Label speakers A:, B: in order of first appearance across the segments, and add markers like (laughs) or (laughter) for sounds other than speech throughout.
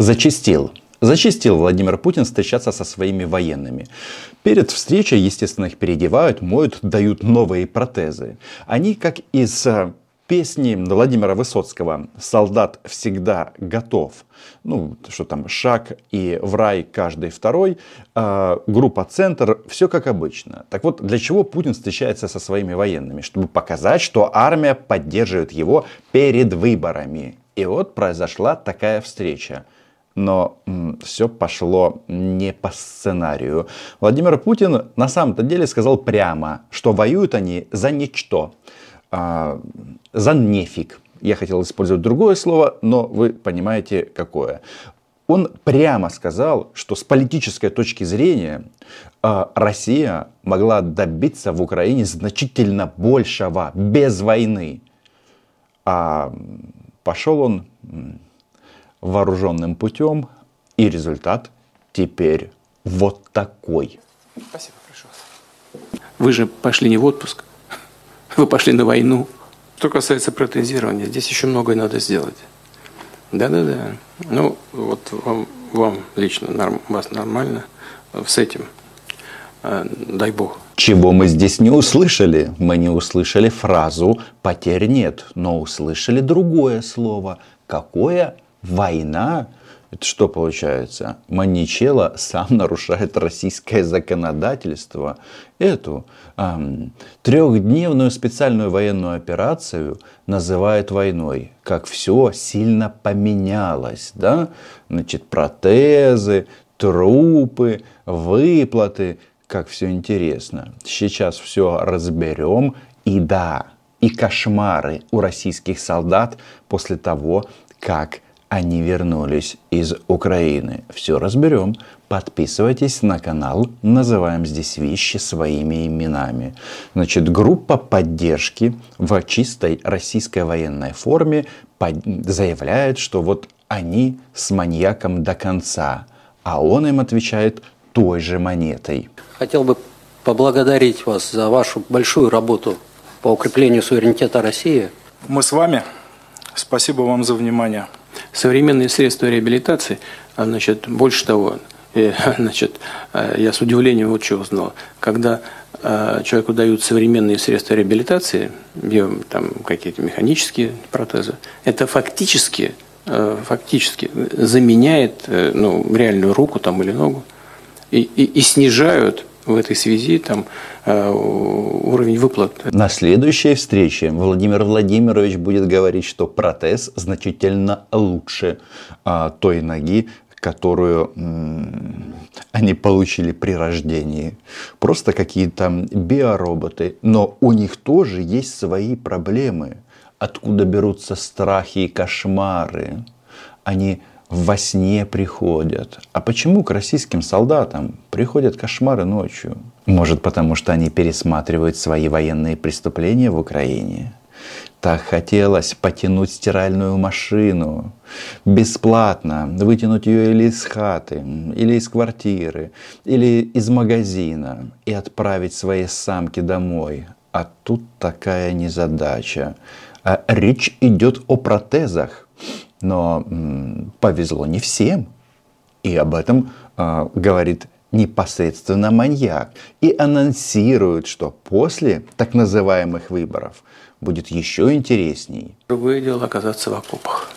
A: Зачистил. Зачистил Владимир Путин встречаться со своими военными. Перед встречей, естественно, их переодевают, моют, дают новые протезы. Они, как из э, песни Владимира Высоцкого «Солдат всегда готов». Ну, что там, шаг и в рай каждый второй. Э, группа «Центр», все как обычно. Так вот, для чего Путин встречается со своими военными? Чтобы показать, что армия поддерживает его перед выборами. И вот произошла такая встреча но все пошло не по сценарию. Владимир Путин на самом-то деле сказал прямо, что воюют они за ничто, а, за нефиг. Я хотел использовать другое слово, но вы понимаете какое. Он прямо сказал, что с политической точки зрения а, Россия могла добиться в Украине значительно большего без войны. А пошел он вооруженным путем, и результат теперь вот такой.
B: Спасибо, прошу вас. Вы же пошли не в отпуск, (laughs) вы пошли на войну. Что касается протезирования, здесь еще многое надо сделать. Да-да-да. Ну, вот вам, вам лично, норм, вас нормально с этим. Э, дай бог.
A: Чего мы здесь не услышали? Мы не услышали фразу «потерь нет», но услышали другое слово. Какое? Война, это что получается? Маничела сам нарушает российское законодательство. Эту эм, трехдневную специальную военную операцию называет войной. Как все сильно поменялось. Да? Значит, протезы, трупы, выплаты. Как все интересно. Сейчас все разберем. И да, и кошмары у российских солдат после того, как они вернулись из Украины. Все разберем. Подписывайтесь на канал. Называем здесь вещи своими именами. Значит, группа поддержки в чистой российской военной форме заявляет, что вот они с маньяком до конца. А он им отвечает той же монетой.
C: Хотел бы поблагодарить вас за вашу большую работу по укреплению суверенитета России.
D: Мы с вами. Спасибо вам за внимание
B: современные средства реабилитации, а, значит, больше того, и, (laughs) значит, а, я с удивлением вот что узнал, когда а, человеку дают современные средства реабилитации, там какие-то механические протезы, это фактически, фактически заменяет ну, реальную руку там, или ногу. И, и, и снижают в этой связи там, э, уровень выплат.
A: На следующей встрече Владимир Владимирович будет говорить, что протез значительно лучше а, той ноги, которую они получили при рождении. Просто какие-то биороботы. Но у них тоже есть свои проблемы. Откуда берутся страхи и кошмары? Они во сне приходят. А почему к российским солдатам приходят кошмары ночью? Может, потому что они пересматривают свои военные преступления в Украине? Так хотелось потянуть стиральную машину бесплатно, вытянуть ее или из хаты, или из квартиры, или из магазина и отправить свои самки домой. А тут такая незадача. А речь идет о протезах. Но повезло не всем. И об этом э, говорит непосредственно маньяк. И анонсирует, что после так называемых выборов будет еще интересней.
B: Другое дело оказаться в окопах,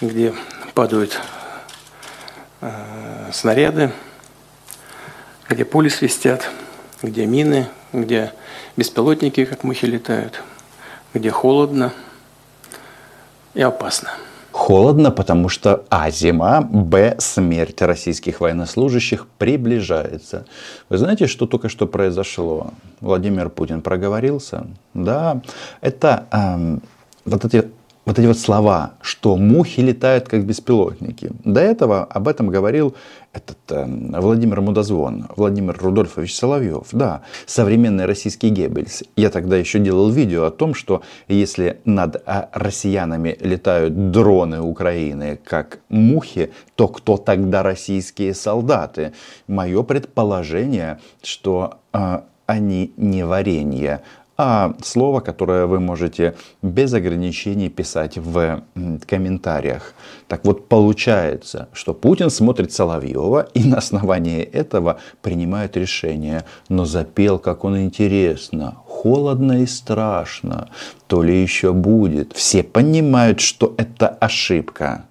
B: где падают э, снаряды, где пули свистят, где мины, где беспилотники, как мухи, летают, где холодно – и опасно.
A: Холодно, потому что А. Зима, Б. Смерть российских военнослужащих приближается. Вы знаете, что только что произошло? Владимир Путин проговорился. Да, это э, вот эти вот эти вот слова, что мухи летают как беспилотники. До этого об этом говорил этот э, Владимир Мудозвон, Владимир Рудольфович Соловьев. Да, современный российский Геббельс. Я тогда еще делал видео о том, что если над э, россиянами летают дроны Украины как мухи, то кто тогда российские солдаты? Мое предположение, что э, они не варенье, а слово, которое вы можете без ограничений писать в комментариях. Так вот, получается, что Путин смотрит Соловьева и на основании этого принимает решение. Но запел, как он интересно, холодно и страшно, то ли еще будет. Все понимают, что это ошибка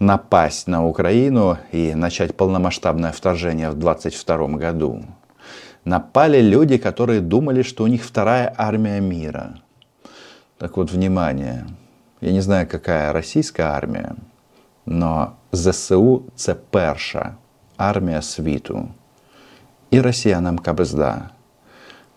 A: напасть на Украину и начать полномасштабное вторжение в 2022 году. Напали люди, которые думали, что у них вторая армия мира. Так вот, внимание. Я не знаю, какая российская армия, но ЗСУ – це перша армія світу. И россиянам кабызда.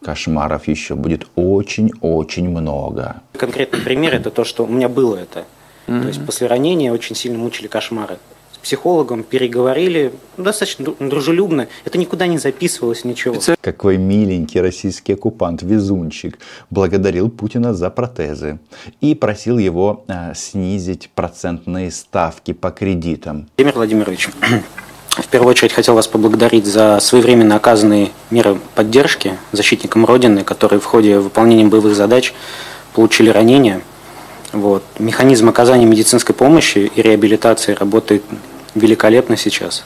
A: Кошмаров еще будет очень-очень много.
E: Конкретный пример – это то, что у меня было это – Mm-hmm. То есть после ранения очень сильно мучили кошмары. Психологом переговорили достаточно дружелюбно. Это никуда не записывалось, ничего.
A: Какой миленький российский оккупант, везунчик, благодарил Путина за протезы и просил его э, снизить процентные ставки по кредитам.
E: Владимир Владимирович, в первую очередь хотел вас поблагодарить за своевременно оказанные меры поддержки защитникам Родины, которые в ходе выполнения боевых задач получили ранения – вот. Механизм оказания медицинской помощи и реабилитации работает великолепно сейчас.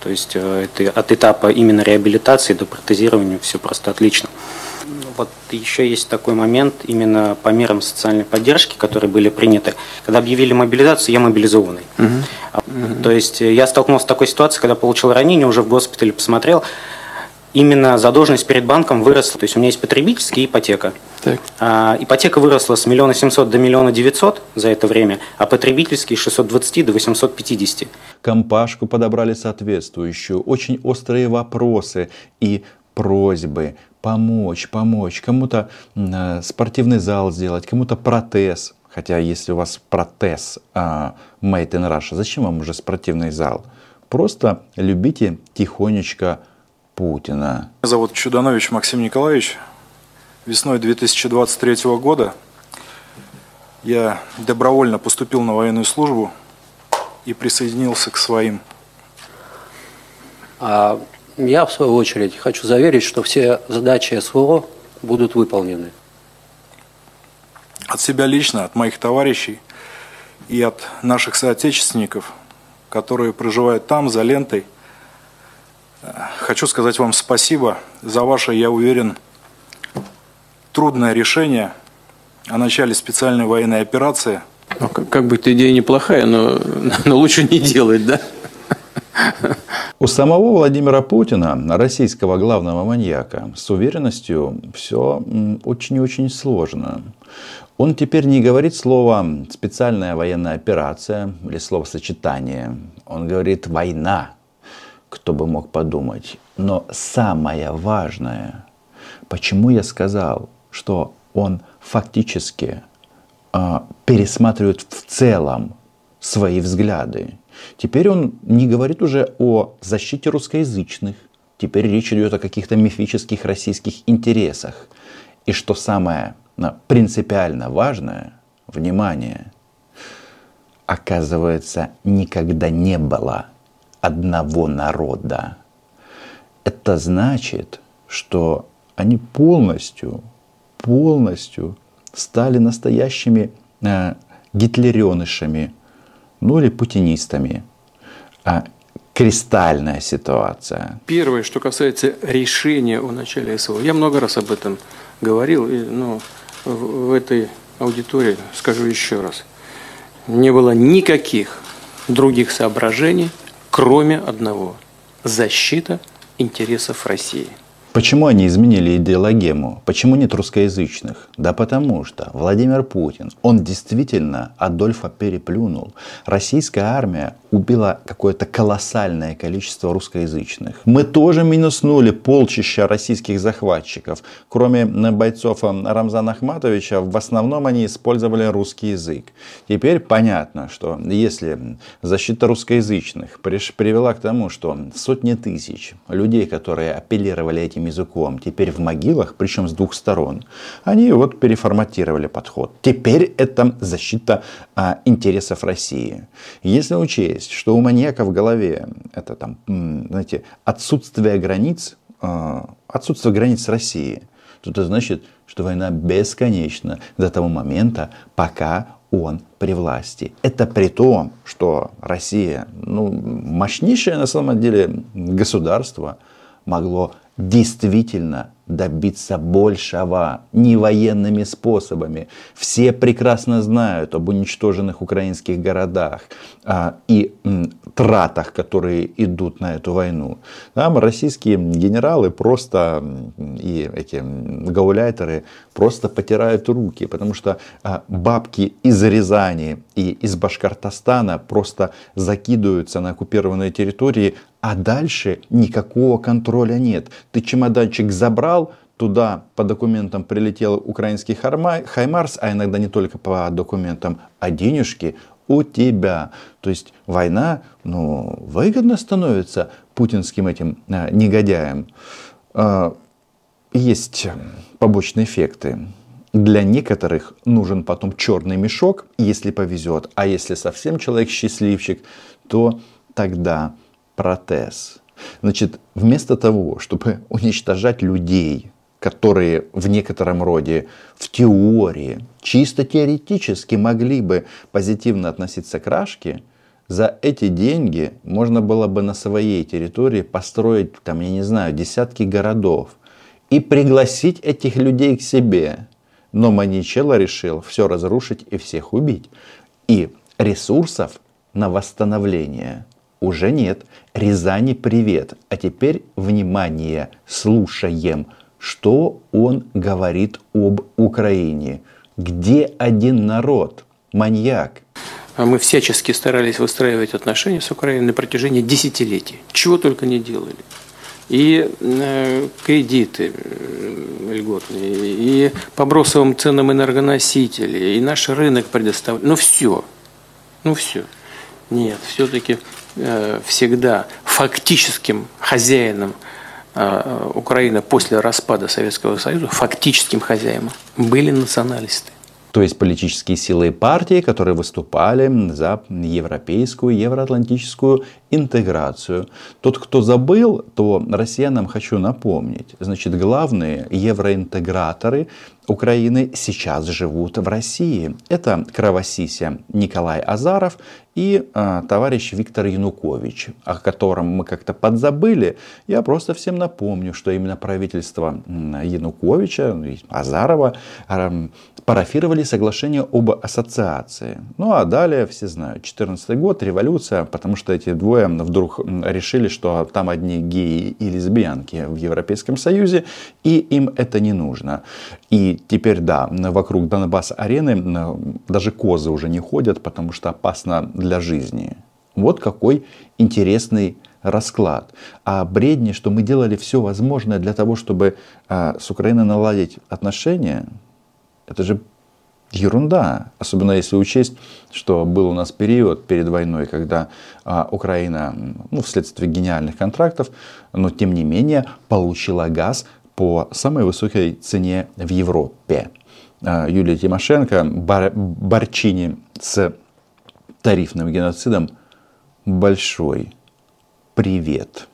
E: То есть э, это от этапа именно реабилитации до протезирования все просто отлично. Вот еще есть такой момент именно по мерам социальной поддержки, которые были приняты. Когда объявили мобилизацию, я мобилизованный. Угу. То есть э, я столкнулся с такой ситуацией, когда получил ранение, уже в госпитале посмотрел, именно задолженность перед банком выросла. То есть у меня есть потребительская ипотека. Так. А, ипотека выросла с миллиона семьсот до миллиона девятьсот за это время, а потребительский с 620 до 850.
A: Компашку подобрали соответствующую. Очень острые вопросы и просьбы помочь, помочь. Кому-то э, спортивный зал сделать, кому-то протез. Хотя если у вас протез э, Made in Russia, зачем вам уже спортивный зал? Просто любите тихонечко Путина.
D: Меня зовут Чуданович Максим Николаевич. Весной 2023 года я добровольно поступил на военную службу и присоединился к своим.
C: А я, в свою очередь, хочу заверить, что все задачи СВО будут выполнены.
D: От себя лично, от моих товарищей и от наших соотечественников, которые проживают там, за лентой – Хочу сказать вам спасибо за ваше, я уверен, трудное решение о начале специальной военной операции.
B: Ну, как, как бы эта идея неплохая, но, (laughs) но лучше не делать, да?
A: У самого Владимира Путина, российского главного маньяка, с уверенностью все очень и очень сложно. Он теперь не говорит слово «специальная военная операция» или словосочетание. Он говорит «война» кто бы мог подумать. Но самое важное, почему я сказал, что он фактически э, пересматривает в целом свои взгляды. Теперь он не говорит уже о защите русскоязычных. Теперь речь идет о каких-то мифических российских интересах. И что самое принципиально важное, внимание, оказывается, никогда не было одного народа. Это значит, что они полностью, полностью стали настоящими э, гитлеренышами, ну или путинистами. А кристальная ситуация.
B: Первое, что касается решения о начале СВО. Я много раз об этом говорил, и, ну, в, в этой аудитории скажу еще раз. Не было никаких других соображений, кроме одного – защита интересов России.
A: Почему они изменили идеологему? Почему нет русскоязычных? Да потому что Владимир Путин, он действительно Адольфа переплюнул. Российская армия убила какое-то колоссальное количество русскоязычных. Мы тоже минуснули полчища российских захватчиков. Кроме бойцов Рамзана Ахматовича, в основном они использовали русский язык. Теперь понятно, что если защита русскоязычных привела к тому, что сотни тысяч людей, которые апеллировали этим языком, теперь в могилах, причем с двух сторон, они вот переформатировали подход. Теперь это защита а, интересов России. Если учесть, что у маньяка в голове это там, знаете, отсутствие границ, а, отсутствие границ России, то это значит, что война бесконечна до того момента, пока он при власти. Это при том, что Россия, ну, мощнейшее на самом деле государство, могло действительно добиться большего не военными способами. Все прекрасно знают об уничтоженных украинских городах а, и м, тратах, которые идут на эту войну. Там российские генералы просто и эти гауляйтеры просто потирают руки, потому что а, бабки из Рязани и из Башкортостана просто закидываются на оккупированные территории, а дальше никакого контроля нет. Ты чемоданчик забрал, туда по документам прилетел украинский Хаймарс, а иногда не только по документам, а денежки у тебя. То есть война ну, выгодно становится путинским этим э, негодяем. Э, есть побочные эффекты. Для некоторых нужен потом черный мешок, если повезет. А если совсем человек счастливчик, то тогда протез. Значит, вместо того, чтобы уничтожать людей, которые в некотором роде в теории, чисто теоретически могли бы позитивно относиться к Рашке, за эти деньги можно было бы на своей территории построить, там, я не знаю, десятки городов и пригласить этих людей к себе. Но Маничелло решил все разрушить и всех убить. И ресурсов на восстановление уже нет. Рязани привет. А теперь внимание, слушаем, что он говорит об Украине. Где один народ? Маньяк.
B: А мы всячески старались выстраивать отношения с Украиной на протяжении десятилетий. Чего только не делали. И э, кредиты э, льготные, и по бросовым ценам энергоносители, и наш рынок предоставляет. Ну все. Ну все. Нет, все-таки Э, всегда фактическим хозяином э, Украины после распада Советского Союза, фактическим хозяином, были националисты.
A: То есть политические силы и партии, которые выступали за европейскую, евроатлантическую интеграцию. Тот, кто забыл, то россиянам хочу напомнить. Значит, главные евроинтеграторы Украины сейчас живут в России. Это кровосися Николай Азаров и э, товарищ Виктор Янукович, о котором мы как-то подзабыли. Я просто всем напомню, что именно правительство Януковича, Азарова э, парафировали соглашение об ассоциации. Ну а далее, все знают, 14 год, революция, потому что эти двое вдруг решили, что там одни геи и лесбиянки в Европейском Союзе, и им это не нужно. И теперь, да, вокруг Донбасс-арены даже козы уже не ходят, потому что опасно для жизни. Вот какой интересный расклад. А бредни, что мы делали все возможное для того, чтобы а, с Украиной наладить отношения, это же ерунда. Особенно если учесть, что был у нас период перед войной, когда а, Украина, ну, вследствие гениальных контрактов, но тем не менее получила газ по самой высокой цене в Европе. А, Юлия Тимошенко, Бар, Барчини с тарифным геноцидом, большой привет.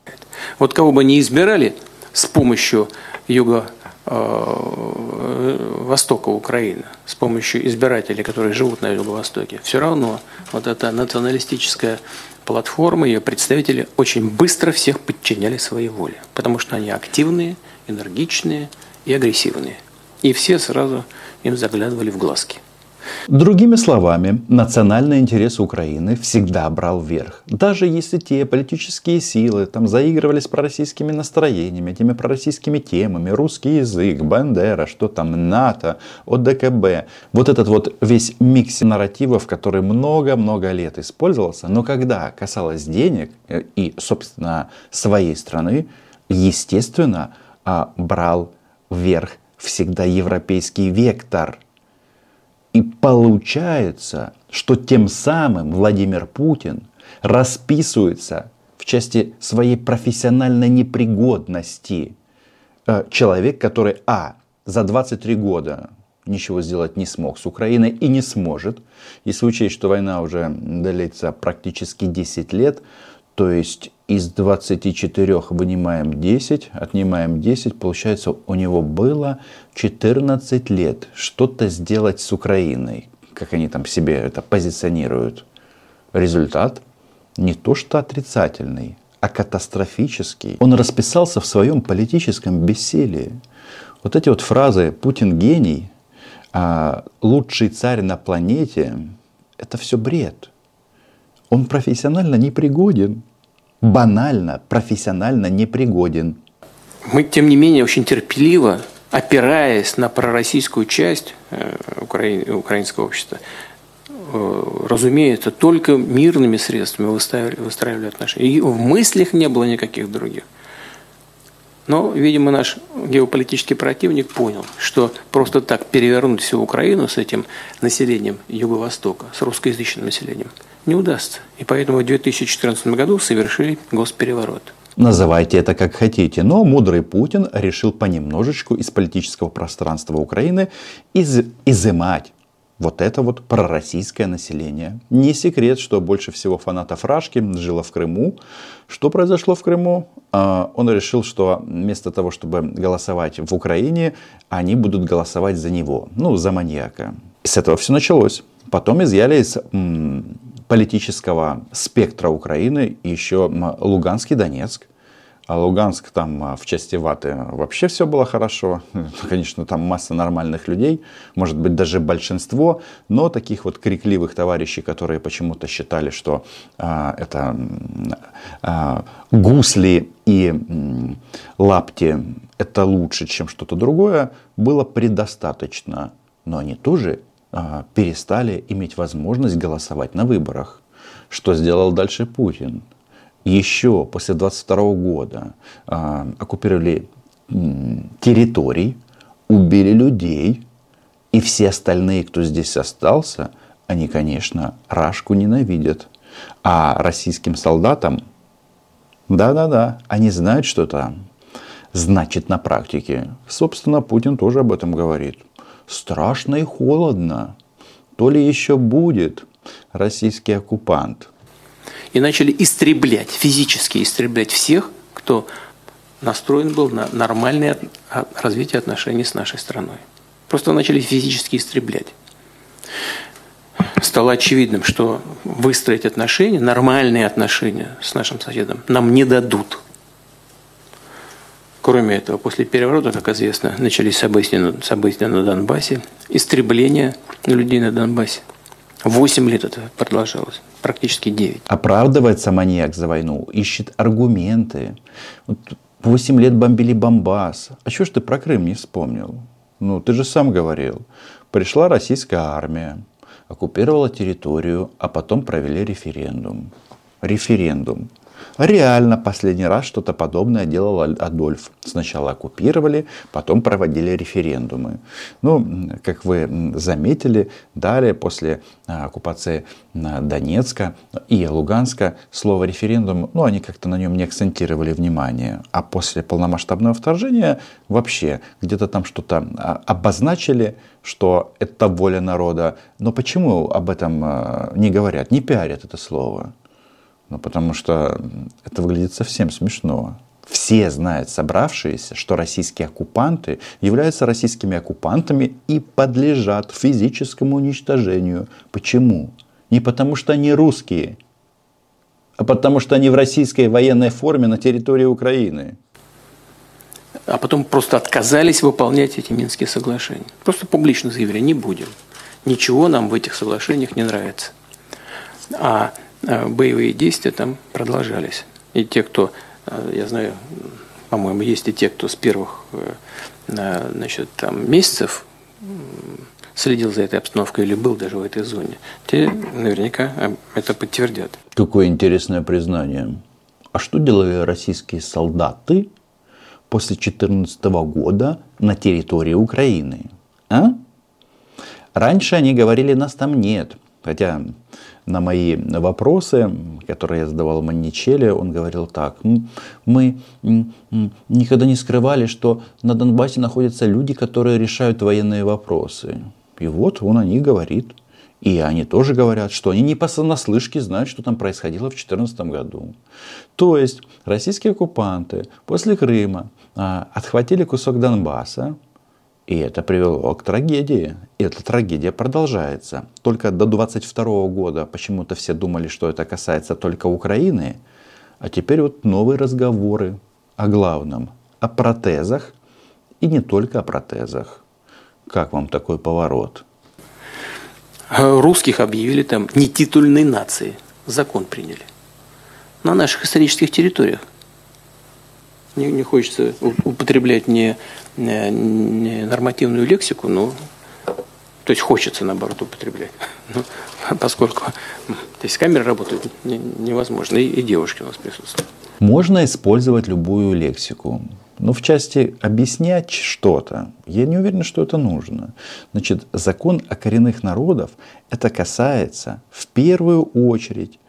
B: Вот кого бы не избирали с помощью юго э, востока Украины, с помощью избирателей, которые живут на юго-востоке, все равно вот эта националистическая платформа, ее представители очень быстро всех подчиняли своей воле, потому что они активные, энергичные и агрессивные. И все сразу им заглядывали в глазки.
A: Другими словами, национальный интерес Украины всегда брал верх. Даже если те политические силы там заигрывали с пророссийскими настроениями, этими пророссийскими темами, русский язык, Бандера, что там, НАТО, ОДКБ. Вот этот вот весь микс нарративов, который много-много лет использовался, но когда касалось денег э, и, собственно, своей страны, естественно, а, брал вверх всегда европейский вектор – и получается, что тем самым Владимир Путин расписывается в части своей профессиональной непригодности. Э, человек, который, а, за 23 года ничего сделать не смог с Украиной и не сможет. Если учесть, что война уже длится практически 10 лет, То есть из 24 вынимаем 10, отнимаем 10, получается у него было 14 лет что-то сделать с Украиной, как они там себе это позиционируют. Результат не то что отрицательный, а катастрофический. Он расписался в своем политическом бессилии. Вот эти вот фразы «Путин гений», а «лучший царь на планете» – это все бред. Он профессионально непригоден. Банально, профессионально непригоден.
B: Мы, тем не менее, очень терпеливо, опираясь на пророссийскую часть э, украинского общества, э, разумеется, только мирными средствами выстраивали, выстраивали отношения. И в мыслях не было никаких других. Но, видимо, наш геополитический противник понял, что просто так перевернуть всю Украину с этим населением Юго-Востока, с русскоязычным населением, не удастся. И поэтому в 2014 году совершили госпереворот.
A: Называйте это как хотите, но мудрый Путин решил понемножечку из политического пространства Украины из изымать вот это вот пророссийское население. Не секрет, что больше всего фанатов Рашки жило в Крыму. Что произошло в Крыму? А, он решил, что вместо того, чтобы голосовать в Украине, они будут голосовать за него, ну, за маньяка. С этого все началось. Потом изъяли из политического спектра Украины еще Луганский Донецк. А Луганск там а, в части ваты вообще все было хорошо. (laughs) Конечно, там масса нормальных людей, может быть даже большинство, но таких вот крикливых товарищей, которые почему-то считали, что а, это а, гусли и м, лапти это лучше, чем что-то другое, было предостаточно. Но они тоже а, перестали иметь возможность голосовать на выборах. Что сделал дальше Путин? Еще после 22 года э, оккупировали территорий, убили людей, и все остальные, кто здесь остался, они, конечно, Рашку ненавидят. А российским солдатам, да-да-да, они знают, что там значит на практике. Собственно, Путин тоже об этом говорит. Страшно и холодно. То ли еще будет российский оккупант –
B: и начали истреблять, физически истреблять всех, кто настроен был на нормальное развитие отношений с нашей страной. Просто начали физически истреблять. Стало очевидным, что выстроить отношения, нормальные отношения с нашим соседом нам не дадут. Кроме этого, после переворота, как известно, начались события, события на Донбассе, истребление людей на Донбассе – Восемь лет это продолжалось, практически девять.
A: Оправдывается маньяк за войну, ищет аргументы. Вот 8 лет бомбили Бомбас. А что ж ты про Крым не вспомнил? Ну, ты же сам говорил. Пришла российская армия, оккупировала территорию, а потом провели референдум. Референдум. Реально последний раз что-то подобное делал Адольф. Сначала оккупировали, потом проводили референдумы. Ну, как вы заметили, далее после а, оккупации а, Донецка и Луганска слово референдум, ну, они как-то на нем не акцентировали внимание. А после полномасштабного вторжения вообще где-то там что-то а, обозначили, что это воля народа. Но почему об этом не говорят, не пиарят это слово? Ну, потому что это выглядит совсем смешно. Все знают, собравшиеся, что российские оккупанты являются российскими оккупантами и подлежат физическому уничтожению. Почему? Не потому что они русские, а потому что они в российской военной форме на территории Украины.
B: А потом просто отказались выполнять эти Минские соглашения. Просто публично заявили, не будем. Ничего нам в этих соглашениях не нравится. А боевые действия там продолжались. И те, кто, э, я знаю, по-моему, есть и те, кто с первых э, значит, там, месяцев следил за этой обстановкой или был даже в этой зоне, те наверняка это подтвердят.
A: Какое интересное признание. А что делали российские солдаты после 2014 года на территории Украины? А? Раньше они говорили, нас там нет. Хотя на мои вопросы, которые я задавал Манничеле, он говорил так. Мы никогда не скрывали, что на Донбассе находятся люди, которые решают военные вопросы. И вот он о них говорит. И они тоже говорят, что они не понаслышке знают, что там происходило в 2014 году. То есть российские оккупанты после Крыма а, отхватили кусок Донбасса, и это привело к трагедии. И эта трагедия продолжается. Только до 22 года почему-то все думали, что это касается только Украины. А теперь вот новые разговоры о главном. О протезах. И не только о протезах. Как вам такой поворот?
B: Русских объявили там нетитульной нацией. Закон приняли. На наших исторических территориях не, не хочется употреблять не, не нормативную лексику, но то есть хочется, наоборот, употреблять. (laughs) Ну, поскольку здесь камеры работают, не, невозможно. И, и девушки у нас присутствуют.
A: Можно использовать любую лексику. Но в части объяснять что-то, я не уверен, что это нужно. Значит, закон о коренных народов, это касается в первую очередь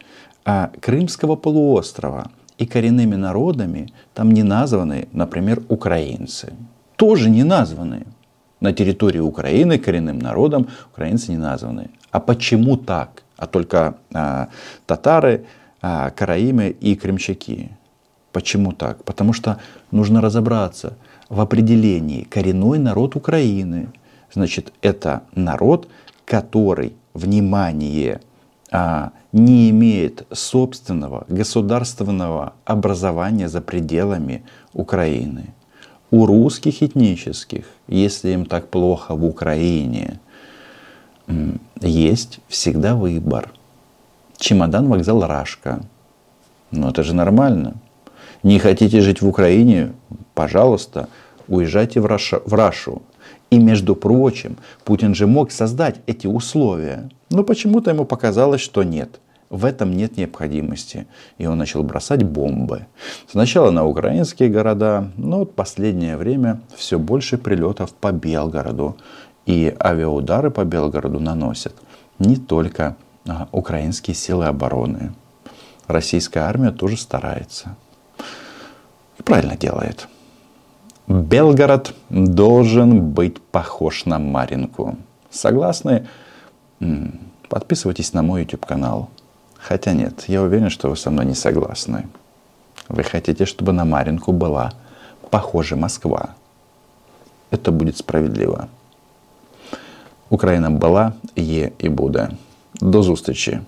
A: а, Крымского полуострова – и коренными народами там не названы, например, украинцы. Тоже не названы. На территории Украины коренным народом украинцы не названы. А почему так? А только а, татары, а, караимы и крымчаки. Почему так? Потому что нужно разобраться в определении коренной народ Украины. Значит, это народ, который, внимание, не имеет собственного государственного образования за пределами Украины. У русских этнических, если им так плохо в Украине, есть всегда выбор. Чемодан, вокзал, Рашка. Ну это же нормально. Не хотите жить в Украине? Пожалуйста, уезжайте в, Раша, в Рашу. И между прочим, Путин же мог создать эти условия. Но почему-то ему показалось, что нет. В этом нет необходимости. И он начал бросать бомбы. Сначала на украинские города, но вот последнее время все больше прилетов по Белгороду. И авиаудары по Белгороду наносят не только а, украинские силы обороны. Российская армия тоже старается. И правильно делает. Белгород должен быть похож на Маринку. Согласны? Подписывайтесь на мой YouTube канал. Хотя нет, я уверен, что вы со мной не согласны. Вы хотите, чтобы на Маринку была похожа Москва. Это будет справедливо. Україна була, є і буде. До зустрічі!